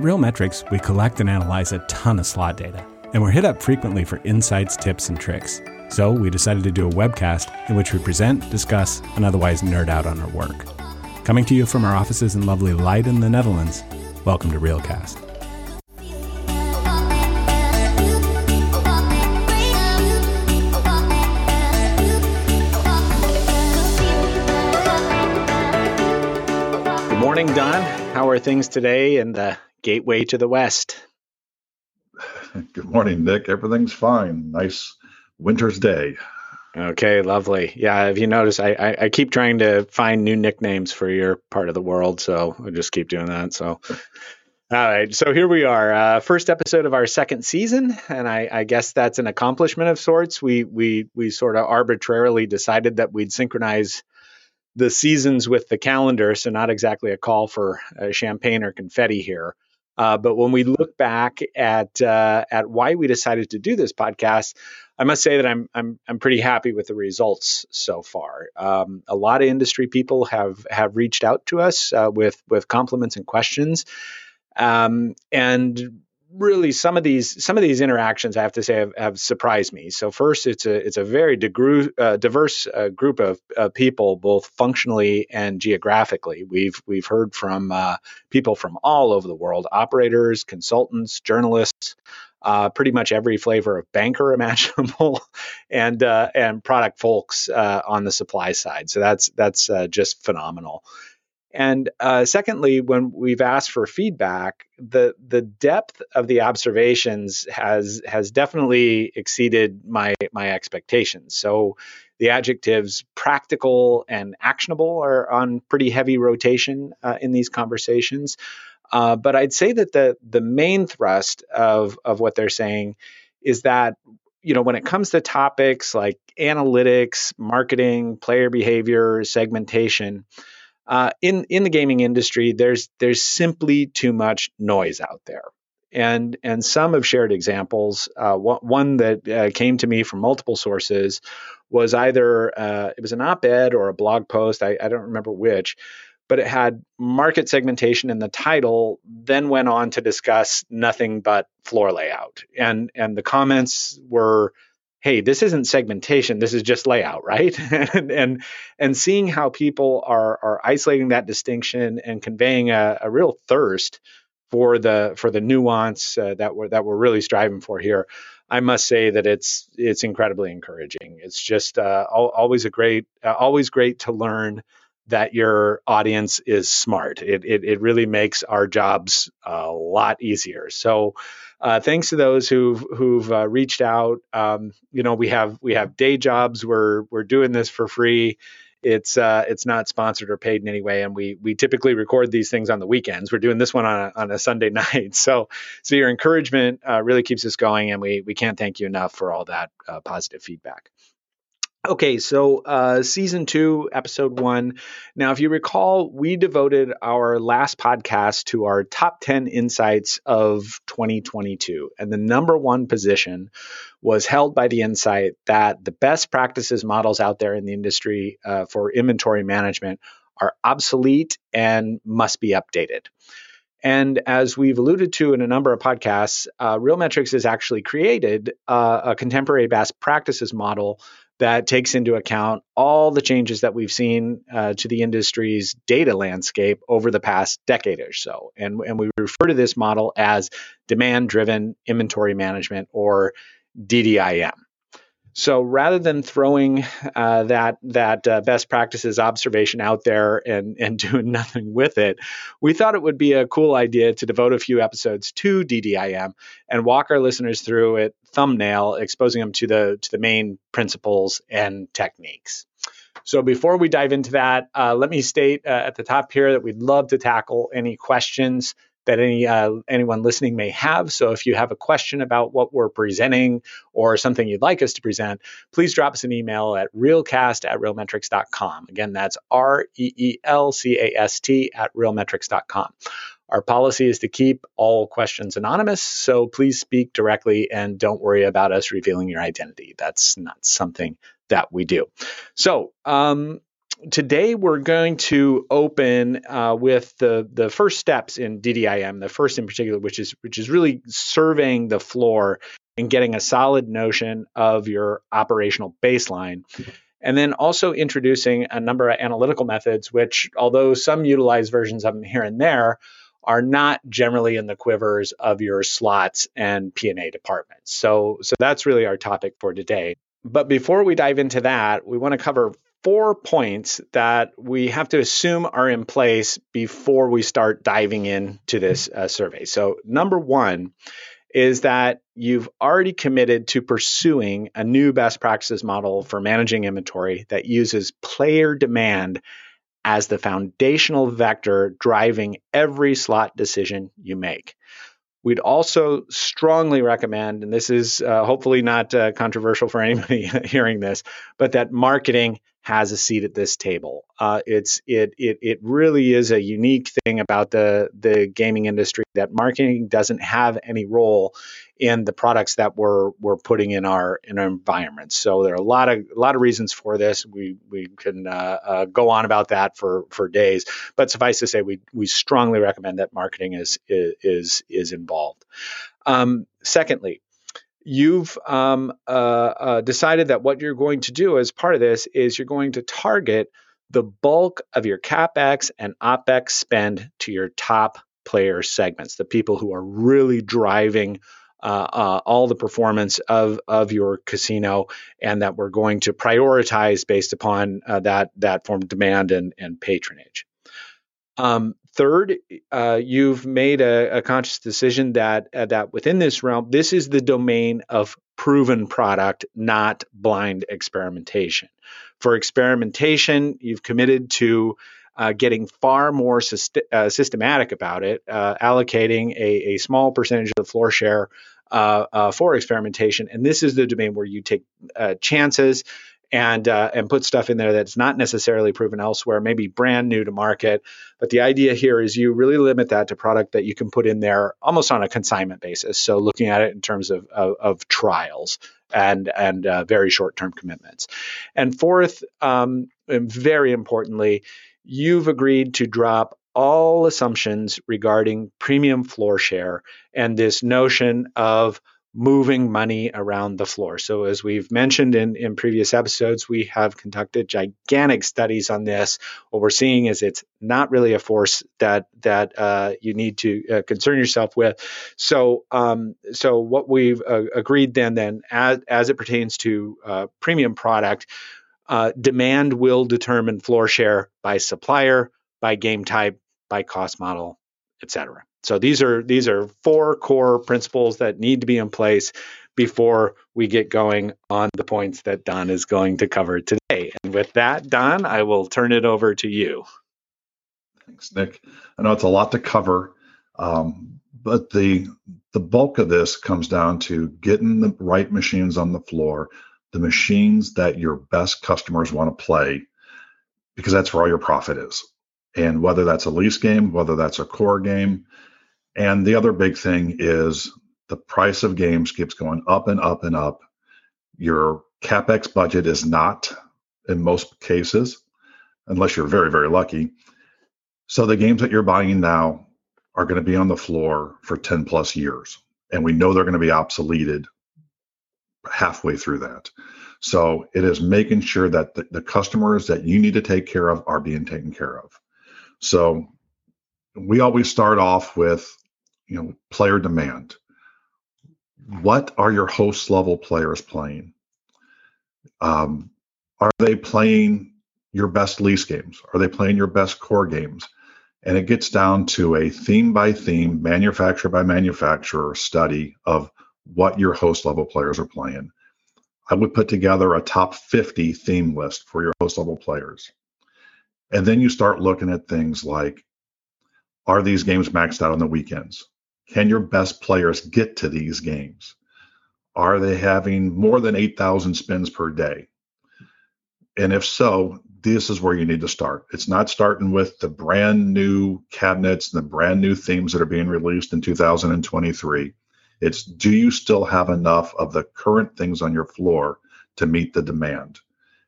At ReelMetrics, we collect and analyze a ton of slot data, and we're hit up frequently for insights, tips, and tricks. So we decided to do a webcast in which we present, discuss, and otherwise nerd out on our work. Coming to you from our offices in lovely Leiden, the Netherlands, welcome to ReelCast. Good morning, Don. How are things today in the uh, gateway to the West? Good morning, Nick. Everything's fine. Nice winter's day. Okay, lovely. Yeah, have you noticed? I, I, I keep trying to find new nicknames for your part of the world, so I just keep doing that. So, all right. So here we are, uh, first episode of our second season, and I, I guess that's an accomplishment of sorts. We we we sort of arbitrarily decided that we'd synchronize the seasons with the calendar, so not exactly a call for uh, champagne or confetti here. Uh, but when we look back at uh, at why we decided to do this podcast, I must say that I'm I'm I'm pretty happy with the results so far. Um, a lot of industry people have have reached out to us uh, with with compliments and questions, um, and really some of these some of these interactions I have to say have, have surprised me. So first, it's a it's a very degru- uh, diverse uh, group of uh, people, both functionally and geographically. We've we've heard from uh, people from all over the world: operators, consultants, journalists. Uh, pretty much every flavor of banker imaginable, and uh, and product folks on the supply side. So that's that's just phenomenal. And uh, secondly, when we've asked for feedback, the the depth of the observations has has definitely exceeded my my expectations. So the adjectives practical and actionable are on pretty heavy rotation uh, in these conversations. Uh, but I'd say that the the main thrust of of what they're saying is that you know when it comes to topics like analytics, marketing, player behavior, segmentation uh, in in the gaming industry, there's there's simply too much noise out there, and and some have shared examples. Uh, one, that uh, came to me from multiple sources was either uh, it was an op-ed or a blog post. I, I don't remember which, but it had market segmentation in the title. Then went on to discuss nothing but floor layout, and and the comments were hey, this isn't segmentation, this is just layout, right? and, and and seeing how people are are isolating that distinction and conveying a, a real thirst for the for the nuance uh, that we're that we're really striving for here. I must say that it's it's incredibly encouraging. It's just uh, always a great uh, always great to learn that your audience is smart. It, it, it really makes our jobs a lot easier. So, uh, thanks to those who've who've uh, reached out. Um, you know, we have we have day jobs. We're we're doing this for free. It's uh, it's not sponsored or paid in any way, and we we typically record these things on the weekends. We're doing this one on a, on a Sunday night. So so your encouragement uh, really keeps us going, and we we can't thank you enough for all that uh, positive feedback. Okay, so uh, season two, episode one. Now, if you recall, we devoted our last podcast to our top 10 insights of 2022. And the number one position was held by the insight that the best practices models out there in the industry uh, for inventory management are obsolete and must be updated. And as we've alluded to in a number of podcasts, uh, ReelMetrics has actually created uh, a contemporary best practices model that takes into account all the changes that we've seen uh, to the industry's data landscape over the past decade or so. And, and we refer to this model as demand driven inventory management or DDIM. So rather than throwing uh, that that uh, best practices observation out there and and doing nothing with it, we thought it would be a cool idea to devote a few episodes to DDIM and walk our listeners through it thumbnail, exposing them to the to the main principles and techniques. So before we dive into that, uh, let me state uh, at the top here that we'd love to tackle any questions that any uh, anyone listening may have. So if you have a question about what we're presenting or something you'd like us to present, please drop us an email at reelcast at reelmetrics.com. Again, that's R E E L C A S T at reelmetrics.com. Our policy is to keep all questions anonymous, so please speak directly and don't worry about us revealing your identity. That's not something that we do. So, um, today we're going to open uh, with the the first steps in DDIM, the first in particular, which is which is really surveying the floor and getting a solid notion of your operational baseline. And then also introducing a number of analytical methods, which, although some utilize versions of them here and there, are not generally in the quivers of your slots and P&A departments. So, so that's really our topic for today. But before we dive into that, we want to cover four points that we have to assume are in place before we start diving into this uh, survey. So, number one is that you've already committed to pursuing a new best practices model for managing inventory that uses player demand as the foundational vector driving every slot decision you make. We'd also strongly recommend, and this is uh, hopefully not uh, controversial for anybody hearing this, but that marketing has a seat at this table. Uh, it's it it it really is a unique thing about the the gaming industry that marketing doesn't have any role in the products that we're we're putting in our in our environments. So there are a lot of a lot of reasons for this. We we can uh, uh, go on about that for for days, but suffice to say, we we strongly recommend that marketing is is is involved. Um, secondly, you've um, uh, uh, decided that what you're going to do as part of this is you're going to target the bulk of your capex and opex spend to your top player segments, the people who are really driving uh, uh, all the performance of of your casino, and that we're going to prioritize based upon uh, that that form of demand and and patronage. Um, third, uh, you've made a, a, conscious decision that uh, that within this realm, this is the domain of proven product, not blind experimentation. For experimentation, you've committed to uh, getting far more syst- uh, systematic about it, uh, allocating a, a, small percentage of the floor share uh, for experimentation. And this is the domain where you take chances and uh, and put stuff in there that's not necessarily proven elsewhere, maybe brand new to market. But the idea here is you really limit that to product that you can put in there almost on a consignment basis. So looking at it in terms of of, of trials and and uh, very short term commitments. And fourth, um, and very importantly, you've agreed to drop all assumptions regarding premium floor share and this notion of moving money around the floor. So, as we've mentioned in, in previous episodes, we have conducted gigantic studies on this. What we're seeing is it's not really a force that that uh, you need to uh, concern yourself with. So, um, so what we've uh, agreed then, then as as it pertains to uh, premium product, uh, demand will determine floor share by supplier, by game type, by cost model, etc. So these are these are four core principles that need to be in place before we get going on the points that Don is going to cover today. And with that, Don, I will turn it over to you. Thanks, Nick. I know it's a lot to cover, um, but the the bulk of this comes down to getting the right machines on the floor, the machines that your best customers want to play, because that's where all your profit is. And whether that's a lease game, whether that's a core game, and the other big thing is the price of games keeps going up and up and up. Your capex budget is not, in most cases, unless you're very, very lucky. So the games that you're buying now are going to be on the floor for 10 plus years. And we know they're going to be obsoleted halfway through that. So it is making sure that the, the customers that you need to take care of are being taken care of. So we always start off with you know player demand. What are your host level players playing? Um, are they playing your best lease games? Are they playing your best core games? And it gets down to a theme by theme manufacturer by manufacturer study of what your host level players are playing. I would put together a top 50 theme list for your host level players. And then you start looking at things like are these games maxed out on the weekends can your best players get to these games? Are they having more than 8,000 spins per day? And if so, this is where you need to start. It's not starting with the brand new cabinets and the brand new themes that are being released in 2023. It's do you still have enough of the current things on your floor to meet the demand?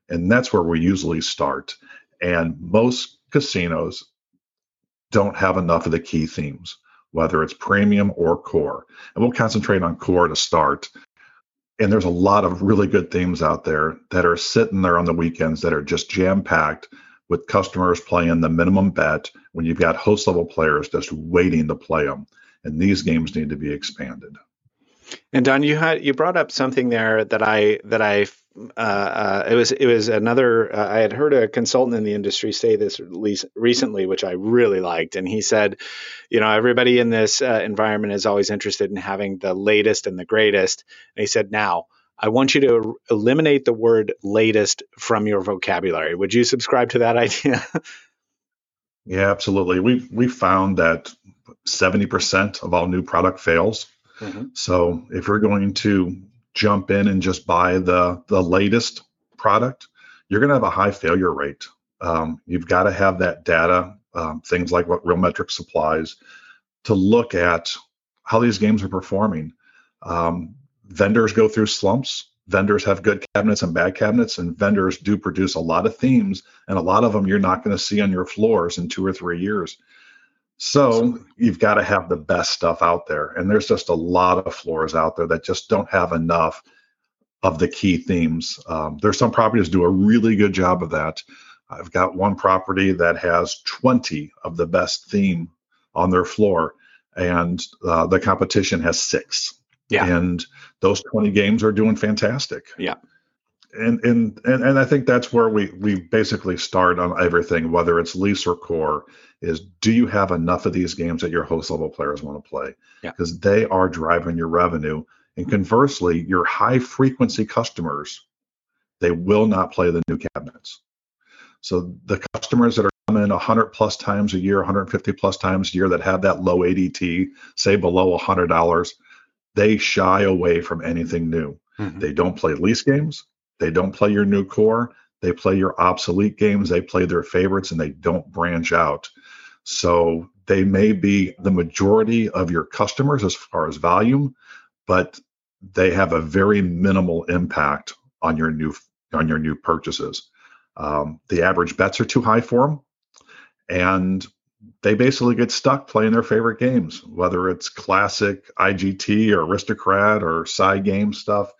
And that's where we usually start. And most casinos don't have enough of the key themes, whether it's premium or core. And we'll concentrate on core to start. And there's a lot of really good themes out there that are sitting there on the weekends that are just jam packed with customers playing the minimum bet when you've got host level players just waiting to play them. And these games need to be expanded. And Don, you had you brought up something there that I that I uh, uh, it was it was another. Uh, I had heard a consultant in the industry say this recently, which I really liked, and he said, you know, everybody in this uh, environment is always interested in having the latest and the greatest. And he said, now I want you to eliminate the word latest from your vocabulary. Would you subscribe to that idea? yeah, absolutely. We we found that seventy percent of all new product fails. Mm-hmm. So if you're going to jump in and just buy the the latest product, you're going to have a high failure rate. Um, you've got to have that data, um, things like what ReelMetrics supplies, to look at how these games are performing. Um, vendors go through slumps. Vendors have good cabinets and bad cabinets, and vendors do produce a lot of themes, and a lot of them you're not going to see on your floors in two or three years. So you've got to have the best stuff out there. And there's just a lot of floors out there that just don't have enough of the key themes. Um, there's some properties do a really good job of that. I've got one property that has 20 of the best theme on their floor, and uh, the competition has six. Yeah. And those 20 games are doing fantastic. Yeah and, and and and I think that's where we we basically start on everything, whether it's lease or core, is do you have enough of these games that your host level players want to play? Because yeah. they are driving your revenue. And conversely, your high frequency customers, they will not play the new cabinets. So the customers that are coming 100 plus times a year, 150 plus times a year that have that low ADT, say below $100, they shy away from anything new. Mm-hmm. They don't play lease games. They don't play your new core. They play your obsolete games. They play their favorites and they don't branch out. So they may be the majority of your customers as far as volume, but they have a very minimal impact on your new on your new purchases. Um, the average bets are too high for them, and they basically get stuck playing their favorite games, whether it's classic IGT or aristocrat or side game stuff.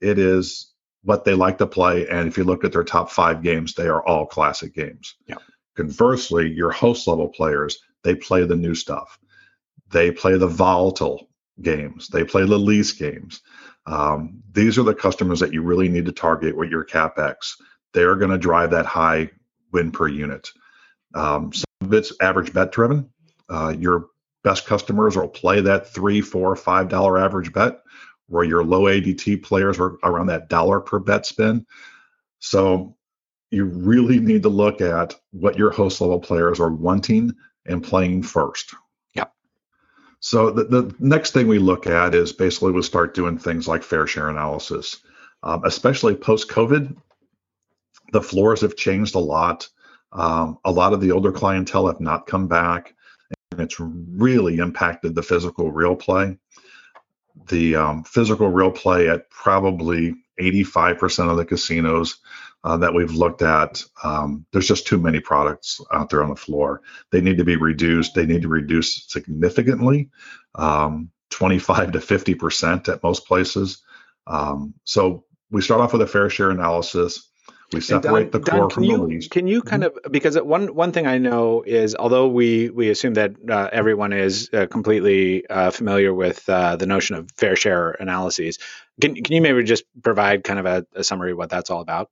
It is what they like to play. And if you look at their top five games, they are all classic games. Yeah. Conversely, your host level players, they play the new stuff. They play the volatile games. They play the lease games. Um, these are the customers that you really need to target with your capex. They're going to drive that high win per unit. Um, some of it's average bet driven. Uh, your best customers will play that three, four, five dollar average bet where your low ADT players are around that dollar per bet spin. So you really need to look at what your host level players are wanting and playing first. Yeah. So the, the next thing we look at is basically we'll start doing things like fair share analysis, um, especially post COVID. The floors have changed a lot. Um, a lot of the older clientele have not come back, and it's really impacted the physical reel play the um, physical reel play at probably 85% of the casinos uh, that we've looked at. Um, there's just too many products out there on the floor. They need to be reduced. They need to reduce significantly, um, 25 to 50% at most places. Um, so we start off with a fair share analysis. We separate Don, the core Don, from you, the least. Can you kind of because one one thing I know is although we we assume that uh, everyone is uh, completely uh, familiar with uh, the notion of fair share analyses, can can you maybe just provide kind of a, a summary of what that's all about?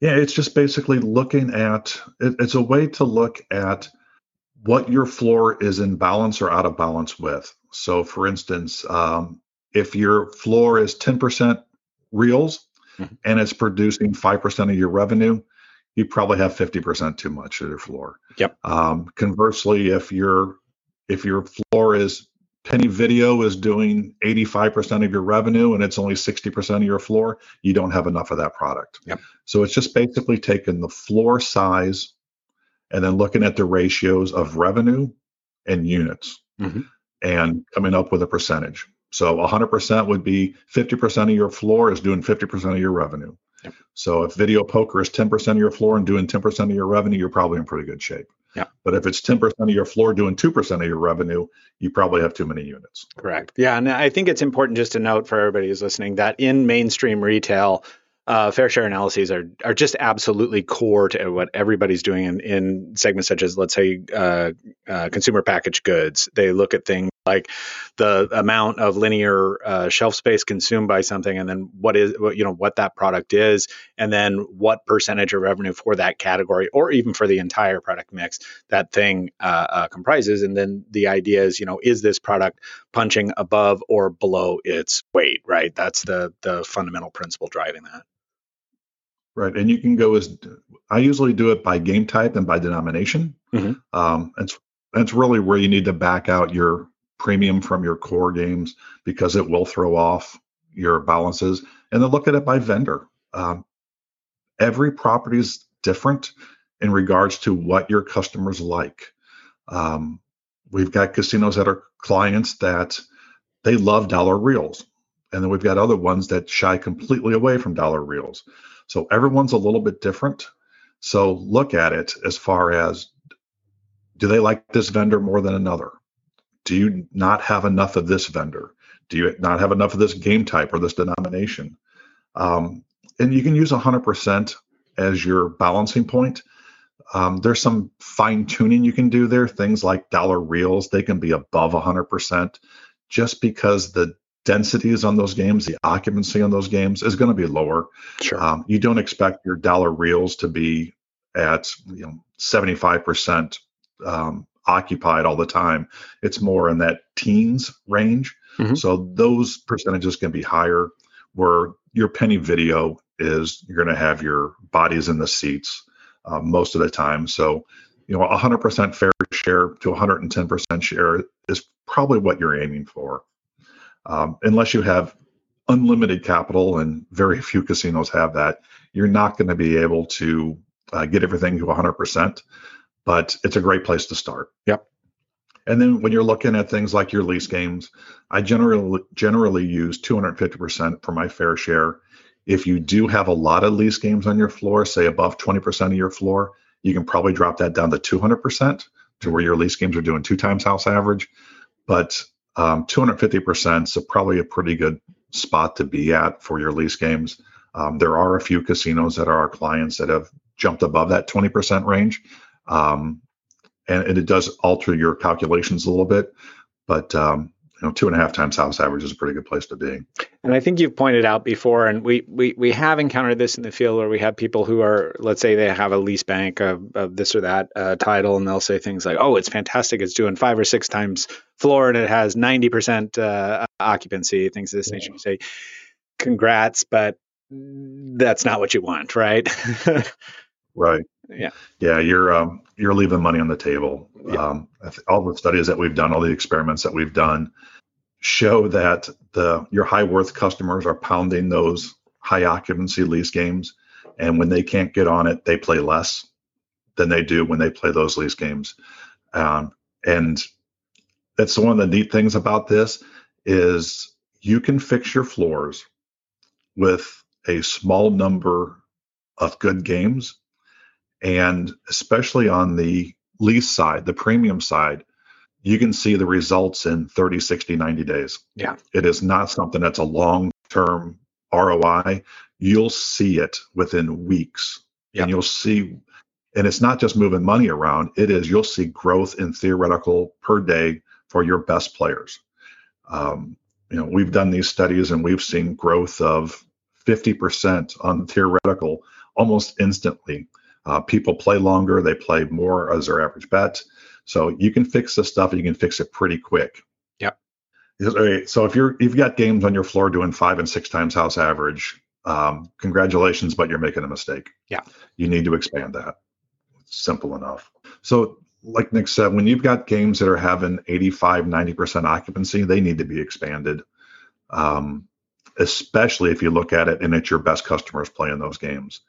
Yeah, it's just basically looking at it, it's a way to look at what your floor is in balance or out of balance with. So, for instance, um, if your floor is 10% reels mm-hmm. and it's producing 5% of your revenue, you probably have 50% too much at your floor. Yep. Um, conversely, if your if your floor is penny video is doing 85% of your revenue and it's only 60% of your floor, you don't have enough of that product. Yep. So it's just basically taking the floor size and then looking at the ratios of revenue and units mm-hmm. and coming up with a percentage. So 100% would be 50% of your floor is doing 50% of your revenue. Yep. So if video poker is 10% of your floor and doing 10% of your revenue, you're probably in pretty good shape. Yeah. But if it's 10% of your floor doing 2% of your revenue, you probably have too many units. Correct. Yeah. And I think it's important just to note for everybody who's listening that in mainstream retail, uh, fair share analyses are are just absolutely core to what everybody's doing in, in segments such as, let's say, uh, uh, consumer packaged goods. They look at things like the amount of linear uh, shelf space consumed by something, and then what is what, you know what that product is, and then what percentage of revenue for that category, or even for the entire product mix that thing uh, uh, comprises. And then the idea is, you know, is this product punching above or below its weight? Right. That's the the fundamental principle driving that. Right, and you can go as I usually do it by game type and by denomination. Mm-hmm. Um, it's that's really where you need to back out your premium from your core games because it will throw off your balances. And then look at it by vendor. Um, every property is different in regards to what your customers like. Um, we've got casinos that are clients that they love dollar reels, and then we've got other ones that shy completely away from dollar reels. So everyone's a little bit different. So look at it as far as do they like this vendor more than another? Do you not have enough of this vendor? Do you not have enough of this game type or this denomination? Um, and you can use 100% as your balancing point. Um, there's some fine tuning you can do there. Things like dollar reels, they can be above 100% just because the densities on those games, the occupancy on those games is going to be lower. Sure. Um, you don't expect your dollar reels to be at you know 75% um, occupied all the time. It's more in that teens range. Mhm. So those percentages can be higher. Where your penny video is, you're going to have your bodies in the seats uh, most of the time. So you know 100% fair share to 110% share is probably what you're aiming for um, unless you have unlimited capital, and very few casinos have that, you're not going to be able to uh, get everything to 100%. But it's a great place to start. Yep. And then when you're looking at things like your lease games, I generally generally use 250% for my fair share. If you do have a lot of lease games on your floor, say above 20% of your floor, you can probably drop that down to 200% to where your lease games are doing two times house average. But um, 250% is probably a pretty good spot to be at for your lease games. Um, there are a few casinos that are our clients that have jumped above that 20% range. Um, and, and, it does alter your calculations a little bit, but um, you know, two and a half times house average is a pretty good place to be. And I think you've pointed out before, and we we we have encountered this in the field where we have people who are, let's say, they have a lease bank of, of this or that uh, title, and they'll say things like, "Oh, it's fantastic! It's doing five or six times floor, and it has ninety percent uh, occupancy." Things of this nature. You say, "Congrats," but that's not what you want, right? right. Yeah. Yeah, you're um, you're leaving money on the table. Yeah. Um, all the studies that we've done, all the experiments that we've done, show that the your high worth customers are pounding those high occupancy lease games, and when they can't get on it, they play less than they do when they play those lease games. Um, and that's one of the neat things about this is you can fix your floors with a small number of good games and especially on the lease side, the premium side, you can see the results in 30, 60, 90 days. Yeah. It is not something that's a long term ROI. You'll see it within weeks. Yeah. And you'll see, and it's not just moving money around, it is you'll see growth in theoretical per day for your best players. Um, you know, we've done these studies and we've seen growth of 50% on theoretical almost instantly. Uh, people play longer, they play more as their average bet. So you can fix this stuff, you can fix it pretty quick. Yep. So if you're you've got games on your floor doing five and six times house average, um, congratulations, but you're making a mistake. Yeah. You need to expand that. It's simple enough. So like Nick said, when you've got games that are having 85, 90% occupancy, they need to be expanded. Um, especially if you look at it and it's your best customers playing those games.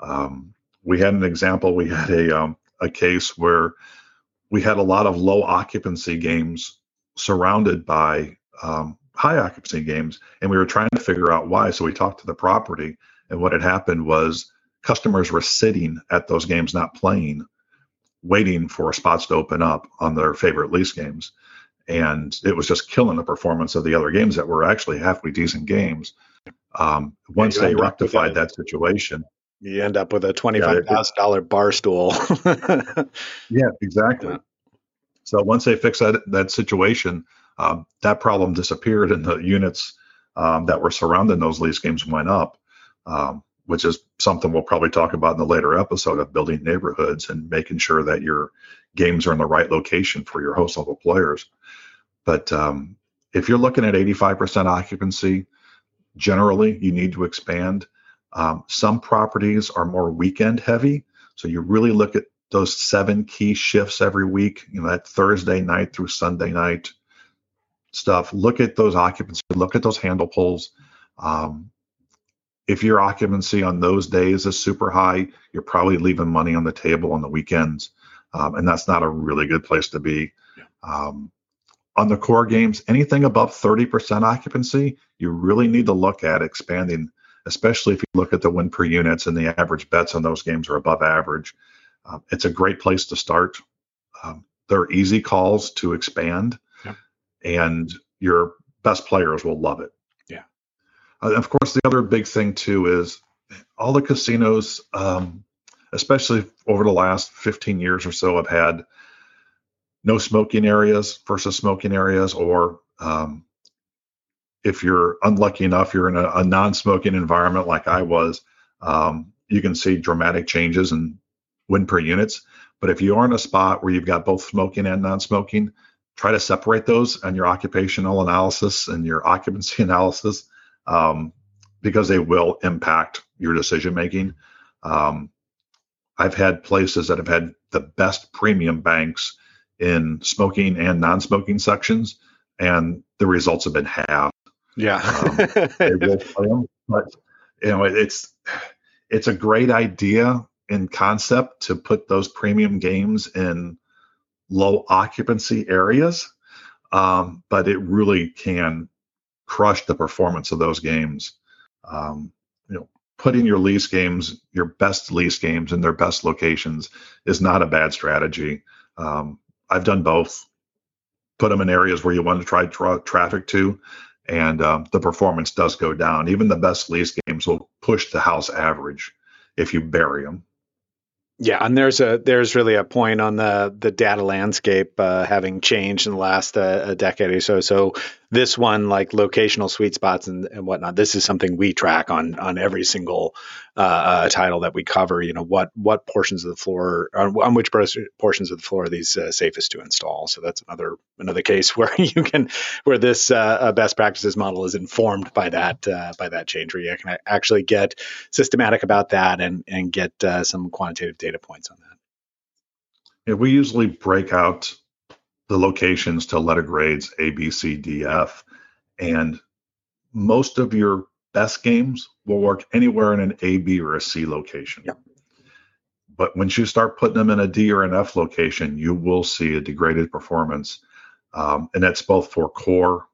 Um, we had an example. We had a um, a case where we had a lot of low occupancy games surrounded by um, high occupancy games, and we were trying to figure out why. So we talked to the property, And what had happened was customers were sitting at those games, not playing, waiting for spots to open up on their favorite lease games. And it was just killing the performance of the other games that were actually halfway decent games. Um, once they rectified that situation, you end up with a twenty-five thousand yeah, dollar bar stool. yeah, exactly. So once they fixed that that situation, um, that problem disappeared, and the units um, that were surrounding those lease games went up, um, which is something we'll probably talk about in the later episode of building neighborhoods and making sure that your games are in the right location for your host level players. But um, if you're looking at 85% occupancy, generally you need to expand. Um, some properties are more weekend heavy, so you really look at those seven key shifts every week. You know that Thursday night through Sunday night stuff. Look at those occupancy. Look at those handle pulls. Um, if your occupancy on those days is super high, you're probably leaving money on the table on the weekends, um, and that's not a really good place to be. Um, on the core games, anything above 30% occupancy, you really need to look at expanding, especially if you look at the win per units and the average bets on those games are above average. Um, it's a great place to start. Um, they're easy calls to expand, and your best players will love it. Yeah. Uh, of course, the other big thing too is all the casinos, um, especially over the last 15 years or so, have had no smoking areas versus smoking areas, or um, if you're unlucky enough, you're in a, a non-smoking environment like I was, um, you can see dramatic changes in win per units. But if you are in a spot where you've got both smoking and non-smoking, try to separate those on your occupational analysis and your occupancy analysis um, because they will impact your decision making. Um, I've had places that have had the best premium banks in smoking and non-smoking sections, and the results have been half. Yeah, um, they will play them, but you know it's it's a great idea in concept to put those premium games in low occupancy areas, um, but it really can crush the performance of those games. Um, you know, putting your lease games, your best lease games in their best locations is not a bad strategy. Um, I've done both. Put them in areas where you want to try draw traffic to, and um, the performance does go down. Even the best lease games will push the house average if you bury them. Yeah, and there's a there's really a point on the the data landscape uh, having changed in the last uh, decade or so. So this one, like locational sweet spots and, and whatnot, this is something we track on on every single uh, uh title that we cover. You know what what portions of the floor on, on which portions of the floor are these uh, safest to install. So that's another another case where you can where this uh, best practices model is informed by that by that change, where you can actually get systematic about that and and get some quantitative data points on that? Yeah, we usually break out the locations to letter grades A, B, C, D, F, and most of your best games will work anywhere in an A, B, or a C location. But once you start putting them in a D or an F location, you will see a degraded performance. Um, and that's both for core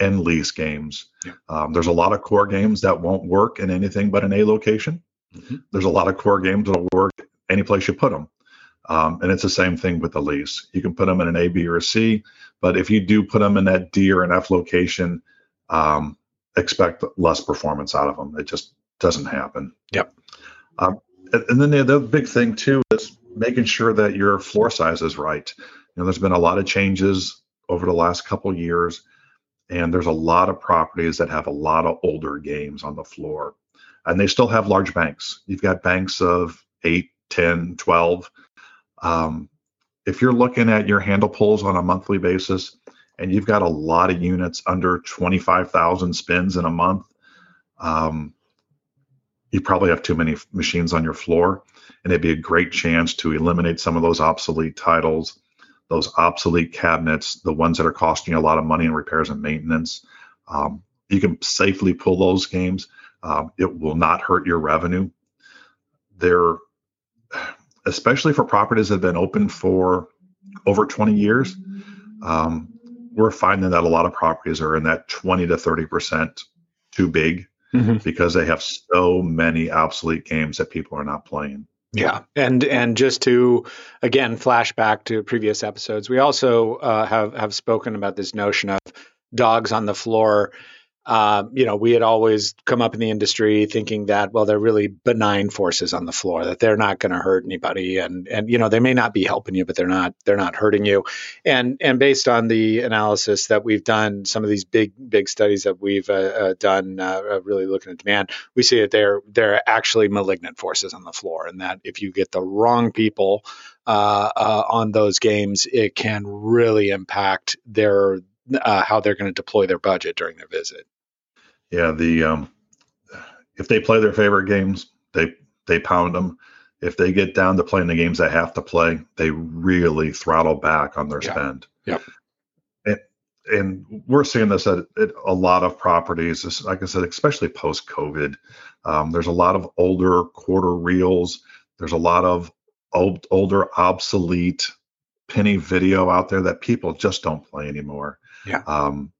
and lease games. Yeah. Um, there's a lot of core games that won't work in anything but an A location. Mm-hmm. There's a lot of core games that'll work any place you put them. Um, and it's the same thing with the lease. You can put them in an A, B, or a C, but if you do put them in that D or an F location, um, expect less performance out of them. It just doesn't happen. Yep. Um, and, then the other big thing too is making sure that your floor size is right. You know, there's been a lot of changes over the last couple years, and there's a lot of properties that have a lot of older games on the floor, and they still have large banks. You've got banks of eight, 10, 12. Um, if you're looking at your handle pulls on a monthly basis and you've got a lot of units under 25,000 spins in a month, um, you probably have too many machines on your floor. And it'd be a great chance to eliminate some of those obsolete titles, those obsolete cabinets, the ones that are costing you a lot of money in repairs and maintenance. Um, you can safely pull those games. Um, it will not hurt your revenue. They're especially for properties that have been open for over 20 years, um, we're finding that a lot of properties are in that 20 to 30 percent too big. mm-hmm. because they have so many obsolete games that people are not playing. Yeah, and and just to again flash back to previous episodes, we also uh, have have spoken about this notion of dogs on the floor uh, you know, we had always come up in the industry thinking that, well, they're really benign forces on the floor, that they're not going to hurt anybody, and and you know, they may not be helping you, but they're not they're not hurting you. And and based on the analysis that we've done, some of these big big studies that we've uh, uh, done, uh, uh, really looking at demand, we see that they're they're actually malignant forces on the floor, and that if you get the wrong people uh, on those games, it can really impact their how they're going to deploy their budget during their visit yeah, the um, if they play their favorite games, they they pound them. If they get down to playing the games they have to play, they really throttle back on their yeah. spend. Yep. And, and we're seeing this at, at a lot of properties. Like I said, especially post COVID, um, there's a lot of older quarter reels. There's a lot of old, older, obsolete penny video out there that people just don't play anymore. Yeah. Um,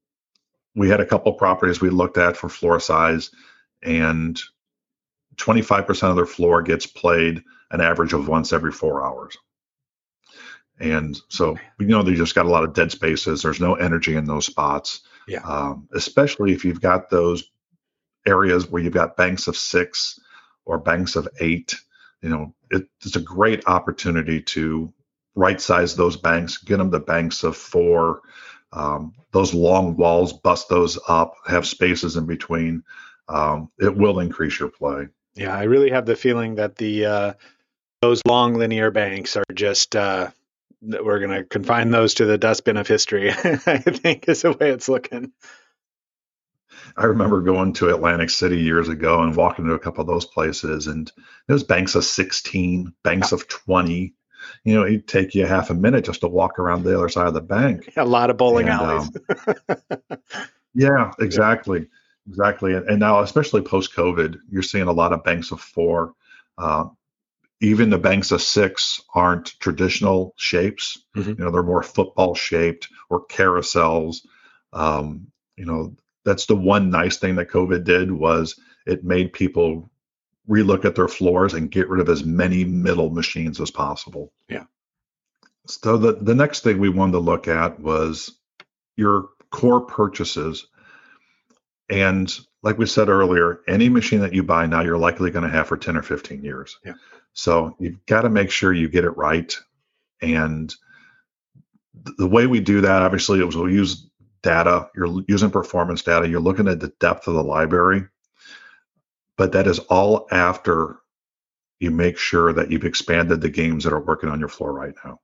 we had a couple properties we looked at for floor size, and 25% of their floor gets played an average of once every four hours. And so, you know, they just got a lot of dead spaces. There's no energy in those spots. Yeah. Um, especially if you've got those areas where you've got banks of six or banks of eight. You know, it, it's a great opportunity to right size those banks, get them to banks of four, um, those long walls, bust those up, have spaces in between. Um, it will increase your play. Yeah, I really have the feeling that the uh, those long linear banks are just uh, we're going to confine those to the dustbin of history. I think is the way it's looking. I remember going to Atlantic City years ago and walking to a couple of those places, and there's banks of 16, banks of 20, you know, it'd take you half a minute just to walk around the other side of the bank. A lot of bowling and, alleys. um, yeah, exactly. Yeah. Exactly. And, and, now, especially post COVID, you're seeing a lot of banks of four. Uh, even the banks of six aren't traditional shapes. Mm-hmm. You know, they're more football shaped or carousels. Um, you know, that's the one nice thing that COVID did was it made people relook at their floors and get rid of as many middle machines as possible. Yeah. So the, the next thing we wanted to look at was your core purchases. And like we said earlier, any machine that you buy now, you're likely going to have for 10 or 15 years. Yeah. So you've got to make sure you get it right. And the way we do that, obviously, is we'll use data. You're using performance data. You're looking at the depth of the library but that is all after you make sure that you've expanded the games that are working on your floor right now.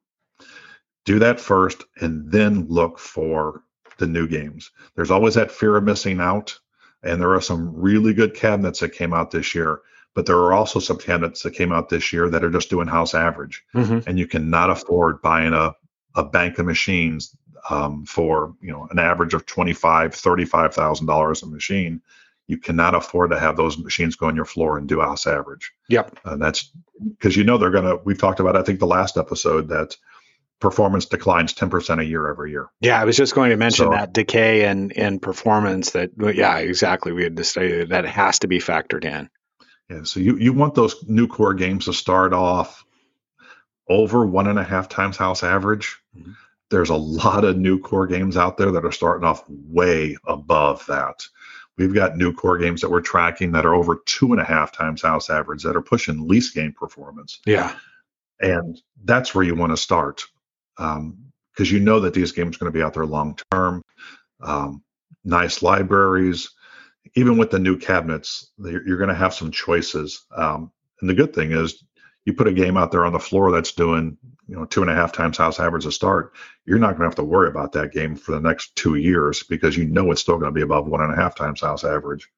Do that first and then look for the new games. There's always that fear of missing out. And there are some really good cabinets that came out this year, but there are also some cabinets that came out this year that are just doing house average. Mm-hmm. And you cannot afford buying a, a bank of machines um, for you know an average of twenty five, thirty five thousand dollars a machine you cannot afford to have those machines go on your floor and do house average. Yep. And that's because you know they're going to, we've talked about, I think the last episode that performance declines 10% a year every year. Yeah, I was just going to mention so, that decay and in, in performance that, yeah, exactly. We had to say that has to be factored in. Yeah. So you, you want those new core games to start off over one and a half times house average. Mm-hmm. There's a lot of new core games out there that are starting off way above that. We've got new core games that we're tracking that are over two and a half times house average that are pushing lease game performance. Yeah. And that's where you want to start because um, you know that these games are going to be out there long term. Um, nice libraries. Even with the new cabinets, you're going to have some choices. Um, and the good thing is you put a game out there on the floor that's doing you know two and a half times house average to start you're not going to have to worry about that game for the next two years because you know it's still going to be above one and a half times house average.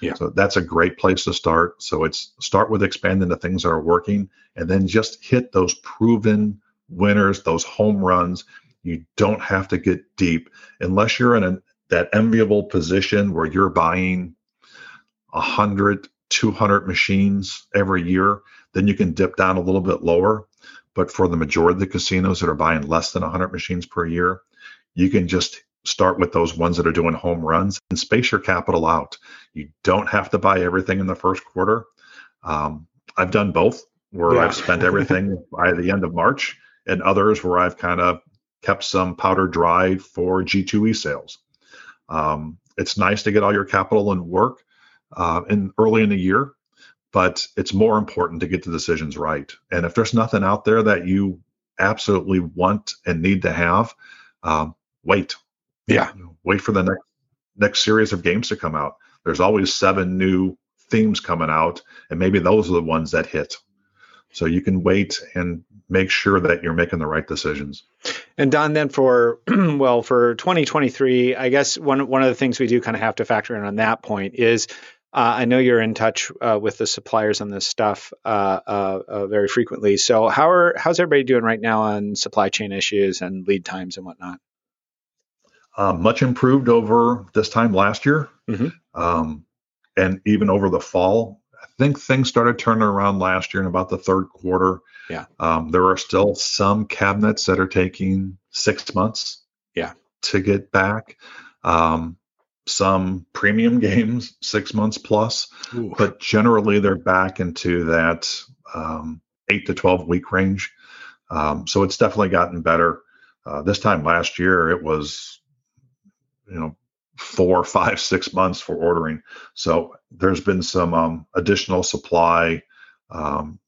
Yeah. so that's a great place to start. So it's start with expanding the things that are working and then just hit those proven winners those home runs. You don't have to get deep unless you're in a, that enviable position where you're buying 100 200 machines every year then you can dip down a little bit lower. But for the majority of the casinos that are buying less than 100 machines per year, you can just start with those ones that are doing home runs and space your capital out. You don't have to buy everything in the first quarter. Um, I've done both where yeah. I've spent everything by the end of March, and others where I've kind of kept some powder dry for G2E sales. Um, it's nice to get all your capital and work uh, in early in the year, but it's more important to get the decisions right. And if there's nothing out there that you absolutely want and need to have, um, wait. Yeah. Wait for the next next series of games to come out. There's always seven new themes coming out, and maybe those are the ones that hit. So you can wait and make sure that you're making the right decisions. And Don, then for well for 2023, I guess one one of the things we do kind of have to factor in on that point is uh, I know you're in touch uh, with the suppliers on this stuff uh, uh, uh very frequently. So how are how's everybody doing right now on supply chain issues and lead times and whatnot? Uh, much improved over this time last year, mm-hmm. um, and even over the fall. I think things started turning around last year in about the third quarter. Yeah. Um, there are still some cabinets that are taking six months. Yeah. To get back. Um, some premium games six months plus, Ooh. but generally they're back into that um, eight to 12 week range. Um, so it's definitely gotten better. Uh, this time last year, it was, you know, four, five, six months for ordering. So there's been some um, additional supply um,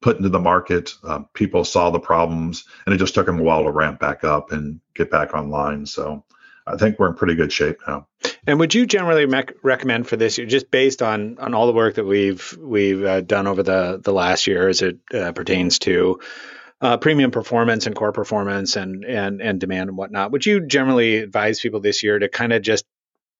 put into the market. Uh, people saw the problems, and it just took them a while to ramp back up and get back online. So I think we're in pretty good shape now. And would you generally mec- recommend for this year, just based on on all the work that we've we've uh, done over the the last year as it uh, pertains to uh, premium performance and core performance and and and demand and whatnot? Would you generally advise people this year to kind of just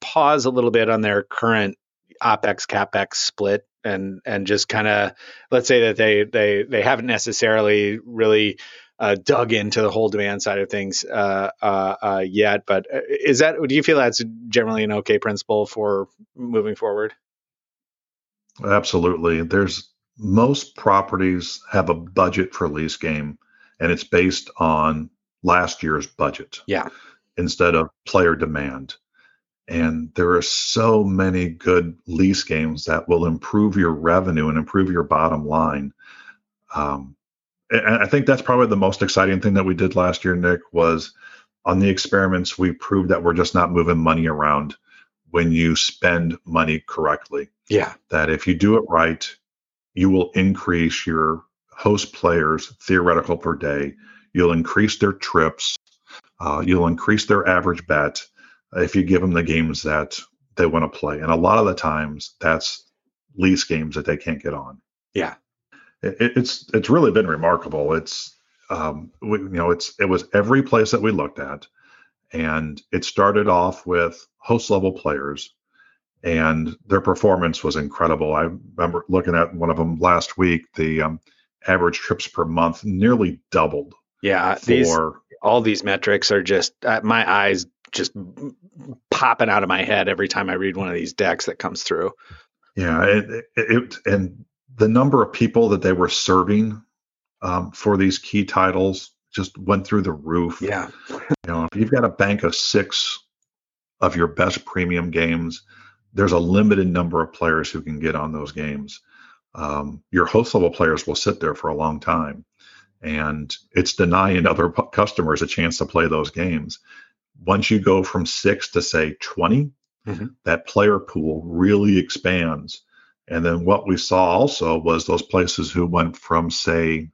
pause a little bit on their current opex capex split and and just kind of let's say that they they they haven't necessarily really uh, dug into the whole demand side of things uh, uh, uh yet. But is that do you feel that's generally an okay principle for moving forward? Absolutely. There's most properties have a budget for lease game, and it's based on last year's budget. Yeah. Instead of player demand. And there are so many good lease games that will improve your revenue and improve your bottom line. Um, I think that's probably the most exciting thing that we did last year, Nick, was on the experiments, we proved that we're just not moving money around when you spend money correctly. Yeah. That if you do it right, you will increase your host players theoretical per day. You'll increase their trips. Uh, you'll increase their average bet if you give them the games that they want to play. And a lot of the times, that's lease games that they can't get on. Yeah it, it's it's really been remarkable. It's um, we, you know it's it was every place that we looked at, and it started off with host level players, and their performance was incredible. I remember looking at one of them last week. The um, average trips per month nearly doubled. Yeah, for, these all these metrics are just uh, my eyes just popping out of my head every time I read one of these decks that comes through. Yeah, it, it, it and the number of people that they were serving um, for these key titles just went through the roof. Yeah. you know, if you've got a bank of six of your best premium games, there's a limited number of players who can get on those games. Um, your host level players will sit there for a long time, and it's denying other p- customers a chance to play those games. Once you go from six to say 20, mm-hmm. that player pool really expands and then what we saw also was those places who went from, say,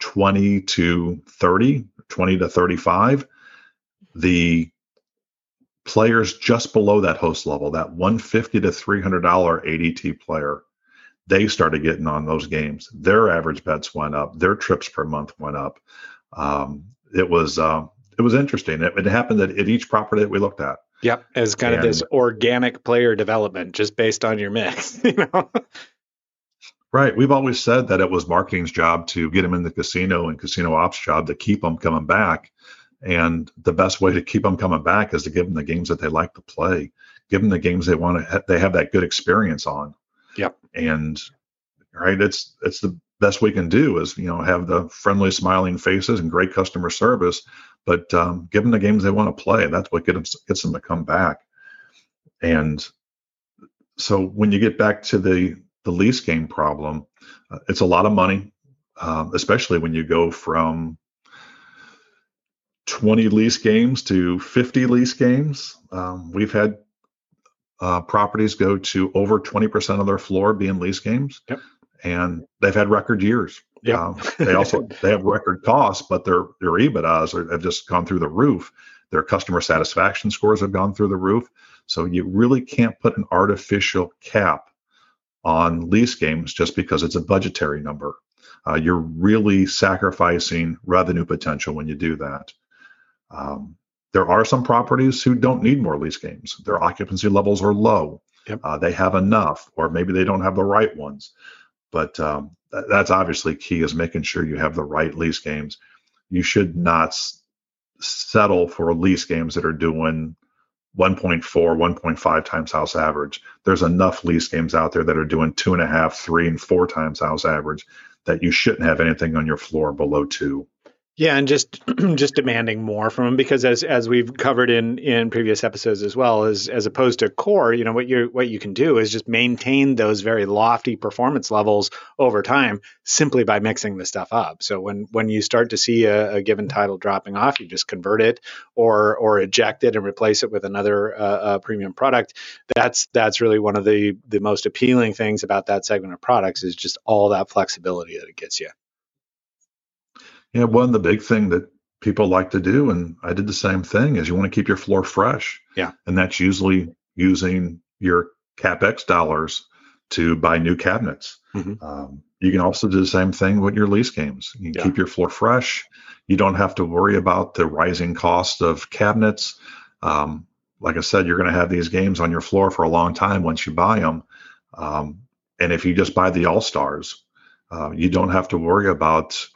20 to 30, 20 to 35, the players just below that host level, that 150 to $300 ADT player, they started getting on those games. Their average bets went up. Their trips per month went up. Um, it was uh, it was interesting. It, it happened at, at each property that we looked at. Yep, as kind and, of this organic player development, just based on your mix. You know. Right. We've always said that it was marketing's job to get them in the casino and casino ops job to keep them coming back. And the best way to keep them coming back is to give them the games that they like to play, give them the games they want to, they have that good experience on. Yep. And right, it's it's the best we can do is you know have the friendly, smiling faces and great customer service, but um, give them the games they want to play. That's what gets gets them to come back. And so when you get back to the the lease game problem, uh, it's a lot of money, um, especially when you go from 20 lease games to 50 lease games. Um, we've had uh, properties go to over 20% of their floor being lease games, yep. and they've had record years. Yeah. Um, they also they have record costs, but their their EBITDAs are, have just gone through the roof. Their customer satisfaction scores have gone through the roof. So you really can't put an artificial cap on lease games just because it's a budgetary number. Uh, you're really sacrificing revenue potential when you do that. Um, there are some properties who don't need more lease games. Their occupancy levels are low. Yep. Uh, they have enough, or maybe they don't have the right ones. But um, th- that's obviously key is making sure you have the right lease games. You should not s- settle for lease games that are doing 1.4, 1.5 times house average. There's enough lease games out there that are doing two and a half, three, and four times house average that you shouldn't have anything on your floor below two. Yeah, and just just demanding more from them because as as we've covered in in previous episodes as well as as opposed to core, you know what you what you can do is just maintain those very lofty performance levels over time simply by mixing the stuff up. So when when you start to see a, a given title dropping off, you just convert it or or eject it and replace it with another uh, uh, premium product. That's that's really one of the the most appealing things about that segment of products is just all that flexibility that it gets you. Yeah, one of the big thing that people like to do, and I did the same thing, is you want to keep your floor fresh. Yeah. And that's usually using your capex dollars to buy new cabinets. Mm-hmm. Um, you can also do the same thing with your lease games. You yeah. keep your floor fresh. You don't have to worry about the rising cost of cabinets. Um, like I said, you're going to have these games on your floor for a long time once you buy them. Um, and if you just buy the All Stars, uh, you don't have to worry about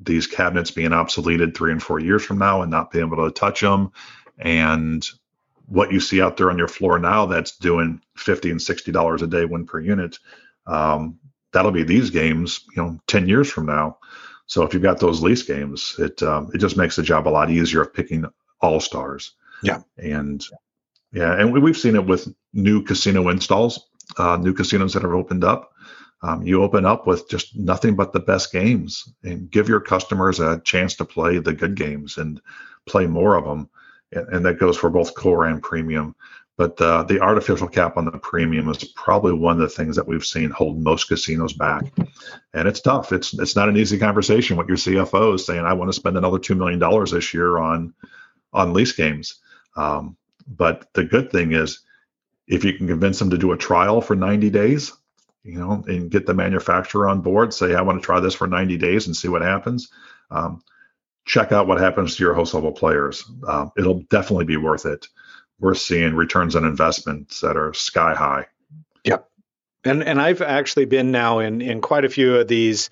these cabinets being obsoleted three and four years from now and not being able to touch them. And what you see out there on your floor now that's doing 50 and 60 dollars a day win per unit um, that'll be these games you know 10 years from now. So if you've got those lease games it um, it just makes the job a lot easier of picking all stars. Yeah. And yeah and we've seen it with new casino installs uh, new casinos that have opened up um, you open up with just nothing but the best games and give your customers a chance to play the good games and play more of them. And, and that goes for both core and premium. But uh, the artificial cap on the premium is probably one of the things that we've seen hold most casinos back, and it's tough. It's it's not an easy conversation with your CFOs saying, "I want to spend another two million dollars this year on on lease games." Um, but the good thing is, if you can convince them to do a trial for 90 days, you know, and get the manufacturer on board. Say, I want to try this for 90 days and see what happens. Um, check out what happens to your host level players. Uh, it'll definitely be worth it. We're seeing returns on investments that are sky high. Yep. And and I've actually been now in in quite a few of these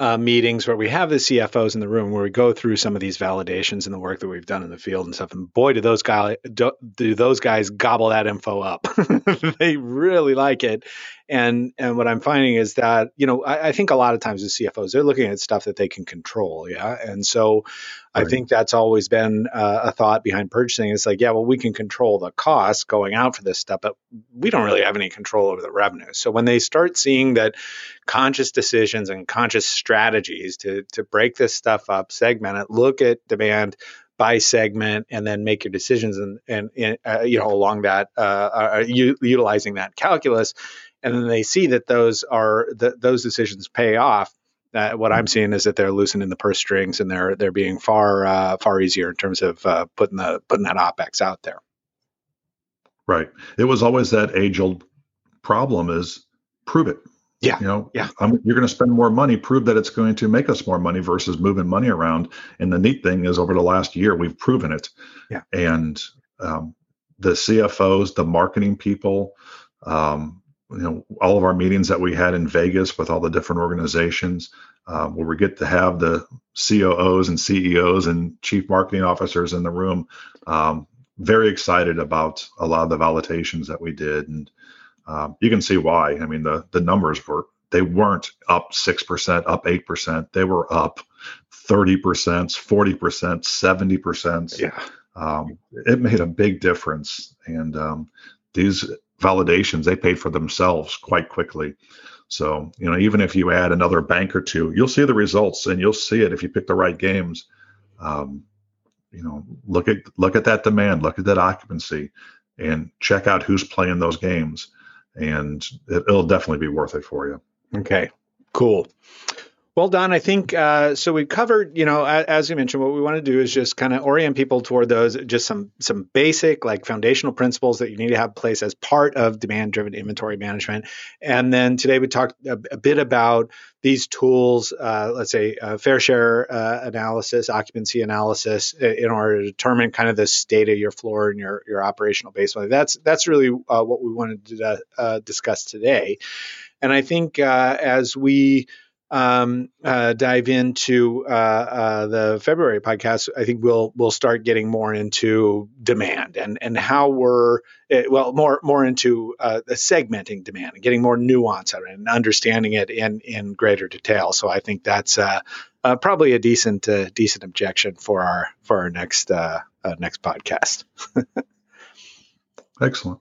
uh, meetings where we have the CFOs in the room where we go through some of these validations and the work that we've done in the field and stuff. And boy, do those guys do, do those guys gobble that info up. they really like it. And and what I'm finding is that you know I, I, think a lot of times the CFOs they're looking at stuff that they can control, yeah. And so right. I think that's always been uh, a thought behind purchasing. It's like yeah, well we can control the costs going out for this stuff, but we don't really have any control over the revenue. So when they start seeing that conscious decisions and conscious strategies to to break this stuff up, segment it, look at demand by segment and then make your decisions and and, uh, you know along that uh, uh, u- utilizing that calculus and then they see that those are the, those decisions pay off. Uh, what I'm seeing is that they're loosening the purse strings and they're they're being far uh, far easier in terms of uh, putting the putting that opex out there. Right. It was always that age old problem is prove it. Yeah. You know, yeah. I'm, you're going to spend more money, prove that it's going to make us more money versus moving money around. And the neat thing is, over the last year, we've proven it. Yeah. And um, the CFOs, the marketing people, um, you know all of our meetings that we had in Vegas with all the different organizations, uh, where we get to have the COOs and CEOs and chief marketing officers in the room. Um, very excited about a lot of the validations that we did, and um, you can see why. I mean, the the numbers were they weren't up six percent, up eight percent. They were up 30%, 40%, 70%. Yeah. Um, it made a big difference. And um, these validations, they pay for themselves quite quickly. So, you know, even if you add another bank or two, you'll see the results and you'll see it if you pick the right games. Um, you know, look at look at that demand, look at that occupancy, and check out who's playing those games, and it, it'll definitely be worth it for you. Okay, cool. Well, Don, I think uh, so. We covered, you know, as you mentioned, what we want to do is just kind of orient people toward those, just some some basic, like foundational principles that you need to have in place as part of demand-driven inventory management. And then today we talked a, a bit about these tools, uh, let's say uh, fair share uh, analysis, occupancy analysis, in order to determine kind of the state of your floor and your your operational baseline. That's that's really uh, what we wanted to uh, discuss today. And I think as we um, uh, dive into uh, uh, the February podcast, I think we'll we'll start getting more into demand and and how we're eh, well more more into uh, segmenting demand and getting more nuance out of it and understanding it in in greater detail. So I think that's uh, uh, probably a decent decent objection for our for our next next podcast. Excellent.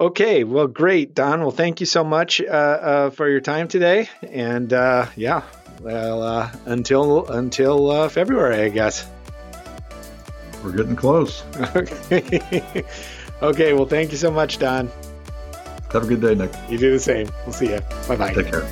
Okay, well, great, Don. Well, thank you so much uh, uh, for your time today, and uh, yeah, well, uh, until until uh, February, I guess. We're getting close. okay. okay. Well, thank you so much, Don. Have a good day, Nick. You do the same. We'll see you. Bye bye. Take care.